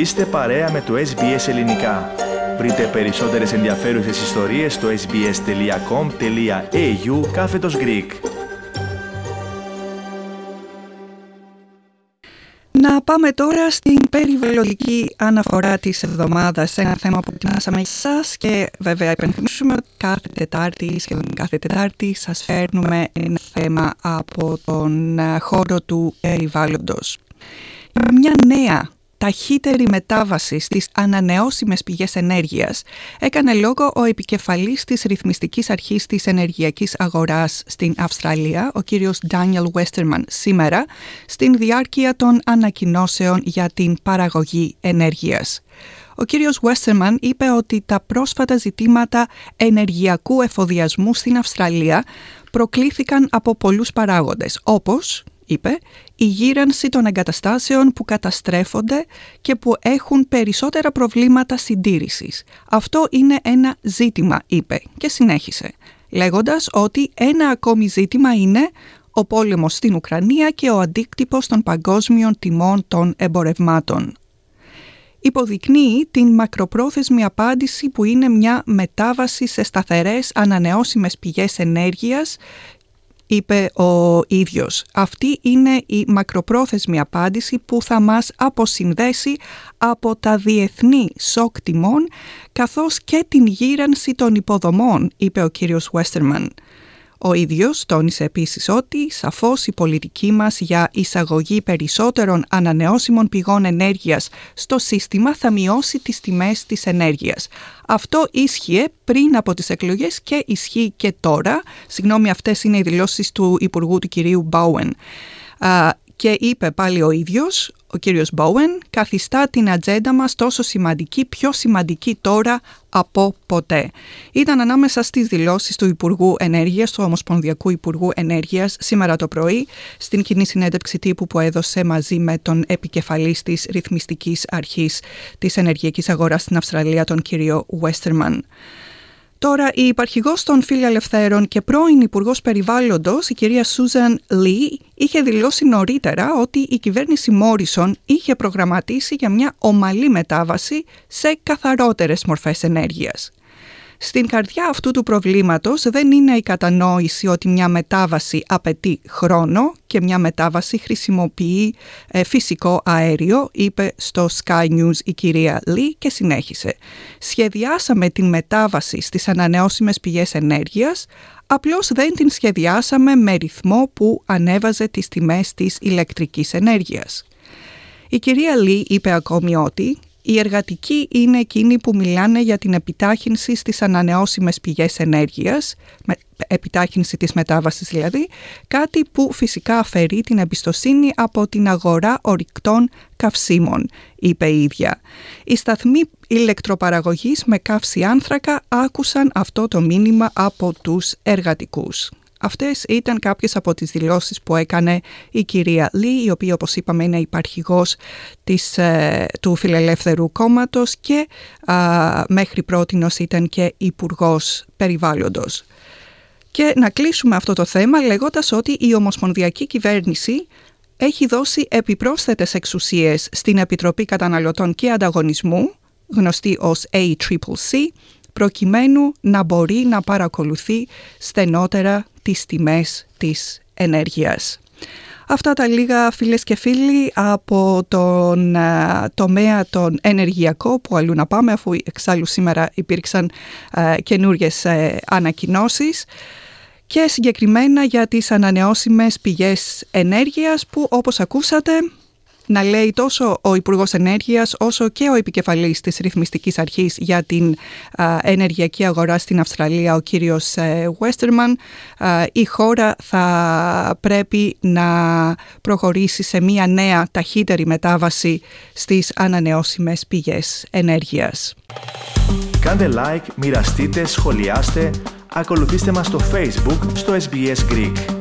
Είστε παρέα με το SBS Ελληνικά. Βρείτε περισσότερες ενδιαφέρουσες ιστορίες στο sbs.com.au κάθετος Greek. Να πάμε τώρα στην περιβαλλοντική αναφορά της εβδομάδας, ένα θέμα που ετοιμάσαμε εσάς και βέβαια υπενθυμίσουμε ότι κάθε Τετάρτη, σχεδόν κάθε Τετάρτη, σας φέρνουμε ένα θέμα από τον ε, χώρο του περιβάλλοντος. Μια νέα ταχύτερη μετάβαση στις ανανεώσιμες πηγές ενέργειας έκανε λόγο ο επικεφαλής της ρυθμιστικής αρχής της ενεργειακής αγοράς στην Αυστραλία, ο κύριος Daniel Westerman, σήμερα στην διάρκεια των ανακοινώσεων για την παραγωγή ενέργειας. Ο κύριος Westerman είπε ότι τα πρόσφατα ζητήματα ενεργειακού εφοδιασμού στην Αυστραλία προκλήθηκαν από πολλούς παράγοντες, όπως είπε, η γύρανση των εγκαταστάσεων που καταστρέφονται και που έχουν περισσότερα προβλήματα συντήρησης. Αυτό είναι ένα ζήτημα, είπε και συνέχισε, λέγοντας ότι ένα ακόμη ζήτημα είναι ο πόλεμος στην Ουκρανία και ο αντίκτυπος των παγκόσμιων τιμών των εμπορευμάτων. Υποδεικνύει την μακροπρόθεσμη απάντηση που είναι μια μετάβαση σε σταθερές ανανεώσιμες πηγές ενέργειας είπε ο ίδιος. Αυτή είναι η μακροπρόθεσμη απάντηση που θα μας αποσυνδέσει από τα διεθνή σοκ τιμών καθώς και την γύρανση των υποδομών, είπε ο κύριος Westerman. Ο ίδιος τόνισε επίσης ότι σαφώς η πολιτική μας για εισαγωγή περισσότερων ανανεώσιμων πηγών ενέργειας στο σύστημα θα μειώσει τις τιμές της ενέργειας. Αυτό ίσχυε πριν από τις εκλογές και ισχύει και τώρα. Συγγνώμη, αυτές είναι οι δηλώσεις του Υπουργού του κυρίου Μπάουεν. Και είπε πάλι ο ίδιος, ο κύριος Μπόουεν, καθιστά την ατζέντα μας τόσο σημαντική, πιο σημαντική τώρα από ποτέ. Ήταν ανάμεσα στις δηλώσεις του Υπουργού Ενέργειας, του Ομοσπονδιακού Υπουργού Ενέργειας, σήμερα το πρωί, στην κοινή συνέντευξη τύπου που έδωσε μαζί με τον επικεφαλής της ρυθμιστικής αρχής της ενεργειακής αγοράς στην Αυστραλία, τον κύριο Westerman. Τώρα, η υπαρχηγός των Φιλελευθέρων και πρώην Υπουργός Περιβάλλοντος, η κυρία Σούζαν Λί, είχε δηλώσει νωρίτερα ότι η κυβέρνηση Μόρισον είχε προγραμματίσει για μια ομαλή μετάβαση σε καθαρότερες μορφές ενέργειας. Στην καρδιά αυτού του προβλήματος δεν είναι η κατανόηση ότι μια μετάβαση απαιτεί χρόνο και μια μετάβαση χρησιμοποιεί ε, φυσικό αέριο, είπε στο Sky News η κυρία Λί και συνέχισε. Σχεδιάσαμε την μετάβαση στις ανανεώσιμες πηγές ενέργειας, απλώς δεν την σχεδιάσαμε με ρυθμό που ανέβαζε τις τιμές της ηλεκτρικής ενέργειας. Η κυρία Λί είπε ακόμη ότι οι εργατικοί είναι εκείνοι που μιλάνε για την επιτάχυνση στις ανανεώσιμες πηγές ενέργειας, επιτάχυνση της μετάβασης δηλαδή, κάτι που φυσικά αφαιρεί την εμπιστοσύνη από την αγορά ορυκτών καυσίμων, είπε η ίδια. Οι σταθμοί ηλεκτροπαραγωγής με καύση άνθρακα άκουσαν αυτό το μήνυμα από τους εργατικούς. Αυτές ήταν κάποιες από τις δηλώσεις που έκανε η κυρία Λί, η οποία όπως είπαμε είναι υπαρχηγός της, ε, του Φιλελεύθερου Κόμματος και α, μέχρι πρότινος ήταν και υπουργός Περιβάλλοντος. Και να κλείσουμε αυτό το θέμα λέγοντας ότι η Ομοσπονδιακή Κυβέρνηση έχει δώσει επιπρόσθετες εξουσίες στην Επιτροπή Καταναλωτών και Ανταγωνισμού, γνωστή ως ACCC, προκειμένου να μπορεί να παρακολουθεί στενότερα τις τιμές της ενέργειας. Αυτά τα λίγα φίλες και φίλοι από τον τομέα των ενεργειακό που αλλού να πάμε αφού εξάλλου σήμερα υπήρξαν α, καινούργιες ε, ανακοινώσεις και συγκεκριμένα για τις ανανεώσιμες πηγές ενέργειας που όπως ακούσατε να λέει τόσο ο Υπουργός Ενέργειας όσο και ο επικεφαλής της Ρυθμιστικής Αρχής για την ενεργειακή αγορά στην Αυστραλία, ο κύριος ε, Westerman, η χώρα θα πρέπει να προχωρήσει σε μια νέα ταχύτερη μετάβαση στις ανανεώσιμες πηγές ενέργειας. Κάντε like, μοιραστείτε, σχολιάστε, ακολουθήστε μας στο Facebook, στο SBS Greek.